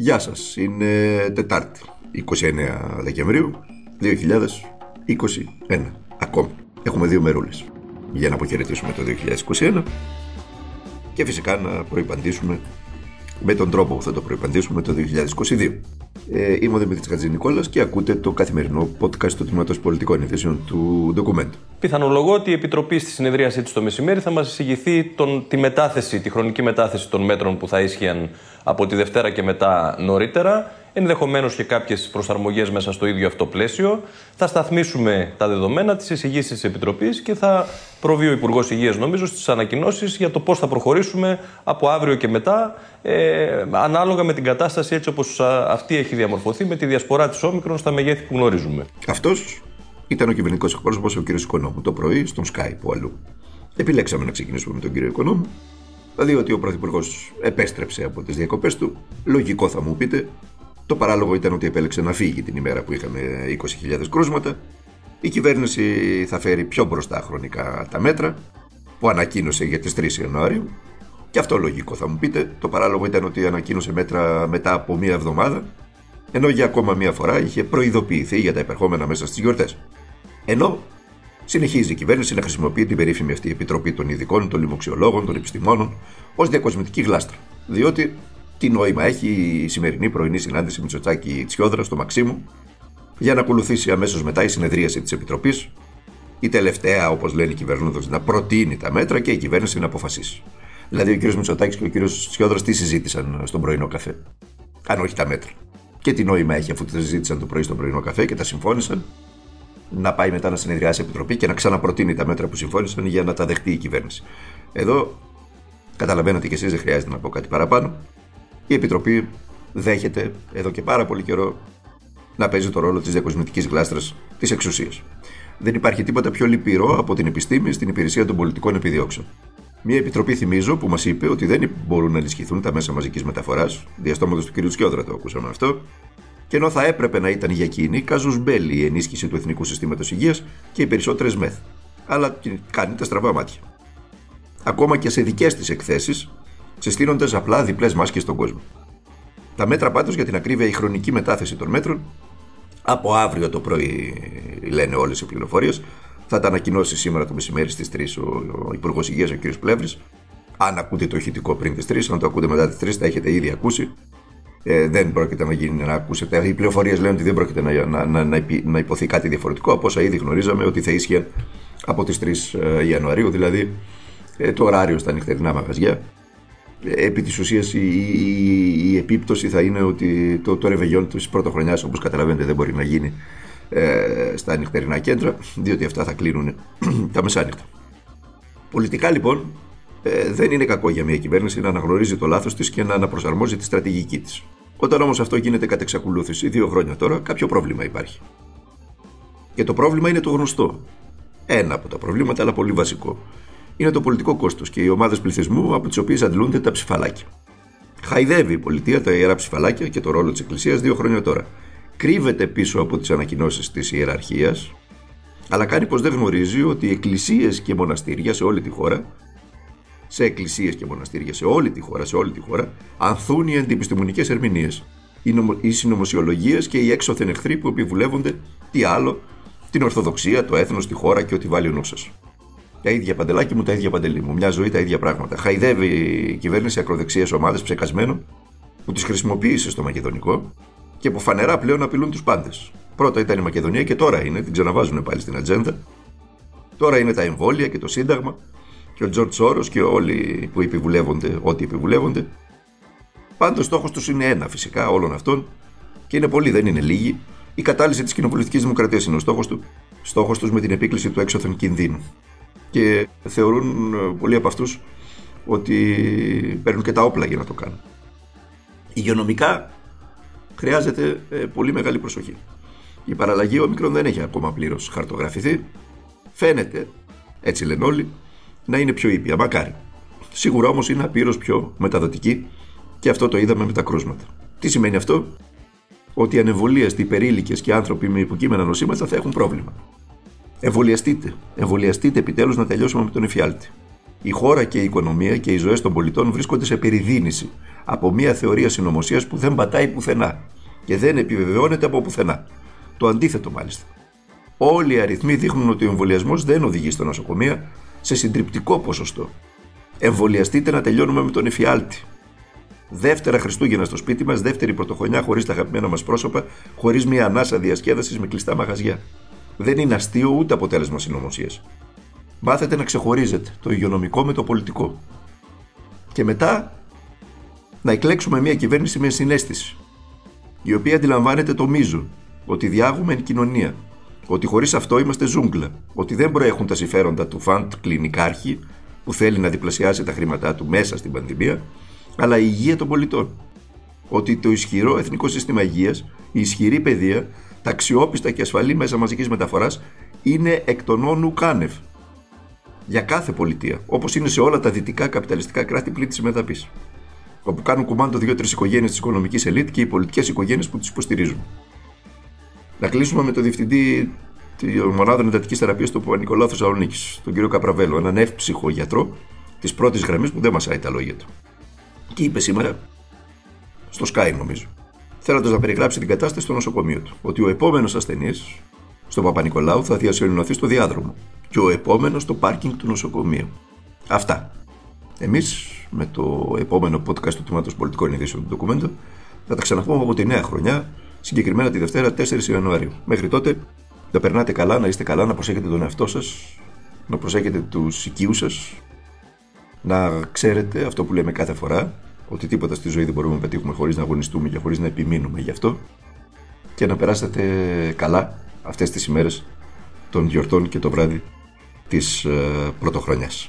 Γεια σας, είναι Τετάρτη, 29 Δεκεμβρίου 2021. Ακόμη, έχουμε δύο μερούλες για να αποχαιρετήσουμε το 2021 και φυσικά να προϋπαντήσουμε με τον τρόπο που θα το προϋπαντήσουμε το 2022. Ε, είμαι ο Δημήτρης Χατζηνικόλας και ακούτε το καθημερινό podcast του Τμήματος Πολιτικών Ειδήσεων του ντοκουμέντου. Πιθανολογώ ότι η Επιτροπή στη συνεδρίασή της το μεσημέρι θα μας εισηγηθεί τον, τη μετάθεση, τη χρονική μετάθεση των μέτρων που θα ίσχυαν από τη Δευτέρα και μετά νωρίτερα. Ενδεχομένως και κάποιες προσαρμογές μέσα στο ίδιο αυτό πλαίσιο. Θα σταθμίσουμε τα δεδομένα τη εισηγήση της Επιτροπής και θα προβεί ο Υπουργός Υγείας, νομίζω, στις ανακοινώσεις για το πώς θα προχωρήσουμε από αύριο και μετά, ε, ανάλογα με την κατάσταση έτσι όπως αυτή έχει διαμορφωθεί με τη διασπορά της Όμικρον στα μεγέθη που γνωρίζουμε. Αυτός ήταν ο κυβερνητικός εκπρόσωπος ο κ. Οικονόμου το πρωί στον Skype που αλλού. Επιλέξαμε να ξεκινήσουμε με τον κύριο Οικονόμου, δηλαδή ότι ο Πρωθυπουργός επέστρεψε από τις διακοπές του. Λογικό θα μου πείτε. Το παράλογο ήταν ότι επέλεξε να φύγει την ημέρα που είχαμε 20.000 κρούσματα. Η κυβέρνηση θα φέρει πιο μπροστά χρονικά τα μέτρα που ανακοίνωσε για τις 3 Ιανουαρίου. Και αυτό λογικό θα μου πείτε. Το παράλογο ήταν ότι ανακοίνωσε μέτρα μετά από μία εβδομάδα, ενώ για ακόμα μία φορά είχε προειδοποιηθεί για τα επερχόμενα μέσα στις γιορτές. Ενώ συνεχίζει η κυβέρνηση να χρησιμοποιεί την περίφημη αυτή επιτροπή των ειδικών, των λοιμοξιολόγων, των επιστημόνων ως διακοσμητική γλάστρα. Διότι τι νόημα έχει η σημερινή πρωινή συνάντηση Μητσοτσάκη Τσιόδρας στο Μαξίμου για να ακολουθήσει αμέσως μετά η συνεδρίαση της Επιτροπής, η τελευταία, όπως λένε οι κυβερνώντε, να προτείνει τα μέτρα και η κυβέρνηση να αποφασίσει. Δηλαδή, ο κ. Μητσοτάκης και ο κ. Τσιόδρας τι συζήτησαν στον πρωινό καφέ; Αν όχι τα μέτρα. Και τι νόημα έχει αφού τα συζήτησαν το πρωί στον πρωινό καφέ και τα συμφώνησαν να πάει μετά να συνεδριάσει η Επιτροπή και να ξαναπροτείνει τα μέτρα που συμφώνησαν για να τα δεχτεί η κυβέρνηση. Εδώ καταλαβαίνετε κι εσείς, δεν χρειάζεται να πω κάτι παραπάνω. Η Επιτροπή δέχεται εδώ και πάρα πολύ καιρό να παίζει το ρόλο της διακοσμητικής γλάστρας της εξουσίας. Δεν υπάρχει τίποτα πιο λυπηρό από την επιστήμη στην υπηρεσία των πολιτικών επιδιώξεων. Μια επιτροπή, θυμίζω, που μας είπε ότι δεν μπορούν να ενισχυθούν τα μέσα μαζικής μεταφοράς, διαστόματος του κ. Τσιόδρα το ακούσαμε αυτό, και ενώ θα έπρεπε να ήταν για εκείνη κάζο μπέλη η ενίσχυση του Εθνικού Συστήματος Υγείας και οι περισσότερες μεθ. Αλλά κάνει τα στραβά μάτια. Ακόμα και σε δικές της εκθέσεις, συστήνοντα απλά διπλές μάσκες στον κόσμο. Τα μέτρα πάντως για την ακρίβεια η χρονική μετάθεση των μέτρων, από αύριο το πρωί λένε όλες οι πληροφορίες, θα τα ανακοινώσει σήμερα το μεσημέρι στις 3 ο Υπουργός Υγείας, ο κ. Πλεύρης. Αν ακούτε το ηχητικό πριν τις 3, αν το ακούτε μετά τις 3, τα έχετε ήδη ακούσει ε, δεν πρόκειται να γίνει να ακούσετε. Οι πληροφορίες λένε ότι δεν πρόκειται να, να, να, να, να υποθεί κάτι διαφορετικό από όσα ήδη γνωρίζαμε ότι θα ίσχυαν από τις 3 ε, Ιανουαρίου, δηλαδή ε, το ωράριο στα νυχτερινά μαγαζιά. Ε, επί της ουσίας η, η, η, επίπτωση θα είναι ότι το, το ρεβεγιόν της πρωτοχρονιά, όπως καταλαβαίνετε, δεν μπορεί να γίνει ε, στα νυχτερινά κέντρα, διότι αυτά θα κλείνουν τα μεσάνυχτα. Πολιτικά λοιπόν ε, δεν είναι κακό για μια κυβέρνηση να αναγνωρίζει το λάθος της και να αναπροσαρμόζει τη στρατηγική της. Όταν όμως αυτό γίνεται κατά εξακολούθηση δύο χρόνια τώρα, κάποιο πρόβλημα υπάρχει. Και το πρόβλημα είναι το γνωστό. Ένα από τα προβλήματα, αλλά πολύ βασικό. Είναι το πολιτικό κόστος και οι ομάδες πληθυσμού από τις οποίες αντλούνται τα ψηφαλάκια. Χαϊδεύει η πολιτεία τα ιερά ψηφαλάκια και το ρόλο της Εκκλησίας δύο χρόνια τώρα. Κρύβεται πίσω από τις ανακοινώσεις της ιεραρχίας, αλλά κάνει πως δεν γνωρίζει ότι οι εκκλησίες και μοναστήρια σε όλη τη χώρα σε εκκλησίες και μοναστήρια σε όλη τη χώρα, σε όλη τη χώρα, ανθούν οι αντιεπιστημονικές ερμηνείες, οι, νομο, οι συνωμοσιολογίες και οι έξωθεν εχθροί που επιβουλεύονται τι άλλο, την Ορθοδοξία, το έθνος, τη χώρα και ό,τι βάλει ο νους σας. Τα ίδια παντελάκι μου, τα ίδια παντελή μου. Μια ζωή, τα ίδια πράγματα. Χαϊδεύει η κυβέρνηση ακροδεξιέ ομάδες ψεκασμένων που τις χρησιμοποίησε στο Μακεδονικό και που φανερά πλέον απειλούν τους πάντες. Πρώτα ήταν η Μακεδονία και τώρα είναι, την ξαναβάζουν πάλι στην ατζέντα. Τώρα είναι τα εμβόλια και το Σύνταγμα και ο Τζορτ Σόρος και όλοι που επιβουλεύονται, ό,τι επιβουλεύονται. Πάντως, στόχος τους είναι ένα φυσικά όλων αυτών και είναι πολλοί, δεν είναι λίγοι. Η κατάλυση της κοινοβουλευτικής δημοκρατίας είναι ο στόχος του. Στόχος τους με την επίκληση του έξωθεν κινδύνου. Και θεωρούν ε, πολλοί από αυτούς ότι παίρνουν και τα όπλα για να το κάνουν. Υγειονομικά χρειάζεται ε, πολύ μεγάλη προσοχή. Η παραλλαγή ο μικρόν δεν έχει ακόμα πλήρως χαρτογραφηθεί. Φαίνεται, έτσι λένε όλοι, να είναι πιο ήπια. Μακάρι. Σίγουρα όμως είναι απείρως πιο μεταδοτική και αυτό το είδαμε με τα κρούσματα. Τι σημαίνει αυτό, ότι οι ανεμβολίαστοι, υπερήλικε και άνθρωποι με υποκείμενα νοσήματα θα έχουν πρόβλημα. Εμβολιαστείτε. Εμβολιαστείτε επιτέλους να τελειώσουμε με τον εφιάλτη. Η χώρα και η οικονομία και οι ζωές των πολιτών βρίσκονται σε περιδίνηση από μια θεωρία συνωμοσίας που δεν πατάει πουθενά και δεν επιβεβαιώνεται από πουθενά. Το αντίθετο μάλιστα. Όλοι οι αριθμοί δείχνουν ότι ο εμβολιασμός δεν οδηγεί στα νοσοκομεία σε συντριπτικό ποσοστό. Εμβολιαστείτε να τελειώνουμε με τον εφιάλτη. Δεύτερα Χριστούγεννα στο σπίτι μας, δεύτερη πρωτοχρονιά χωρίς τα αγαπημένα μας πρόσωπα, χωρίς μια ανάσα διασκέδασης με κλειστά μαγαζιά. Δεν είναι αστείο ούτε αποτέλεσμα συνωμοσίας. Μάθετε να ξεχωρίζετε το υγειονομικό με το πολιτικό. Και μετά να εκλέξουμε μια κυβέρνηση με συνέστηση, η οποία αντιλαμβάνεται το μείζον, ότι διάγουμε εν κοινωνία, ότι χωρίς αυτό είμαστε ζούγκλα, ότι δεν προέχουν τα συμφέροντα του φαντ κλινικάρχη που θέλει να διπλασιάσει τα χρήματά του μέσα στην πανδημία, αλλά η υγεία των πολιτών. Ότι το ισχυρό εθνικό σύστημα υγείας, η ισχυρή παιδεία, τα αξιόπιστα και ασφαλή μέσα μαζικής μεταφοράς είναι εκ των όνου κάνευ. Για κάθε πολιτεία, όπως είναι σε όλα τα δυτικά καπιταλιστικά κράτη πλήττη της μεταπή. Όπου κάνουν κουμάντο δύο-τρεις οικογένειες της οικονομικής ελίτ και οι πολιτικές οικογένειες που τις υποστηρίζουν. Να κλείσουμε με το διευθυντή τη μονάδα εντατικής θεραπείας του Παπα-Νικολάου Θεσσαλονίκη, τον κύριο Καπραβέλο, έναν εύψυχο γιατρό της πρώτης γραμμής που δεν μασάει τα λόγια του. Και είπε σήμερα, στο Sky νομίζω, θέλοντας να περιγράψει την κατάσταση στο νοσοκομείο του, ότι ο επόμενος ασθενής στον Παπα-Νικολάου θα διασωληνωθεί στο διάδρομο και ο επόμενος στο πάρκινγκ του νοσοκομείου. Αυτά. Εμείς με το επόμενο podcast του Τμήματος Πολιτικών Ειδήσεων του Ντοκουμέντο θα τα ξαναπούμε από τη νέα χρονιά, συγκεκριμένα τη Δευτέρα 4 Ιανουαρίου. Μέχρι τότε να περνάτε καλά, να είστε καλά, να προσέχετε τον εαυτό σας, να προσέχετε τους οικείους σας, να ξέρετε αυτό που λέμε κάθε φορά, ότι τίποτα στη ζωή δεν μπορούμε να πετύχουμε χωρίς να αγωνιστούμε και χωρίς να επιμείνουμε γι' αυτό και να περάσετε καλά αυτές τις ημέρες των γιορτών και το βράδυ της ε, πρωτοχρονιάς.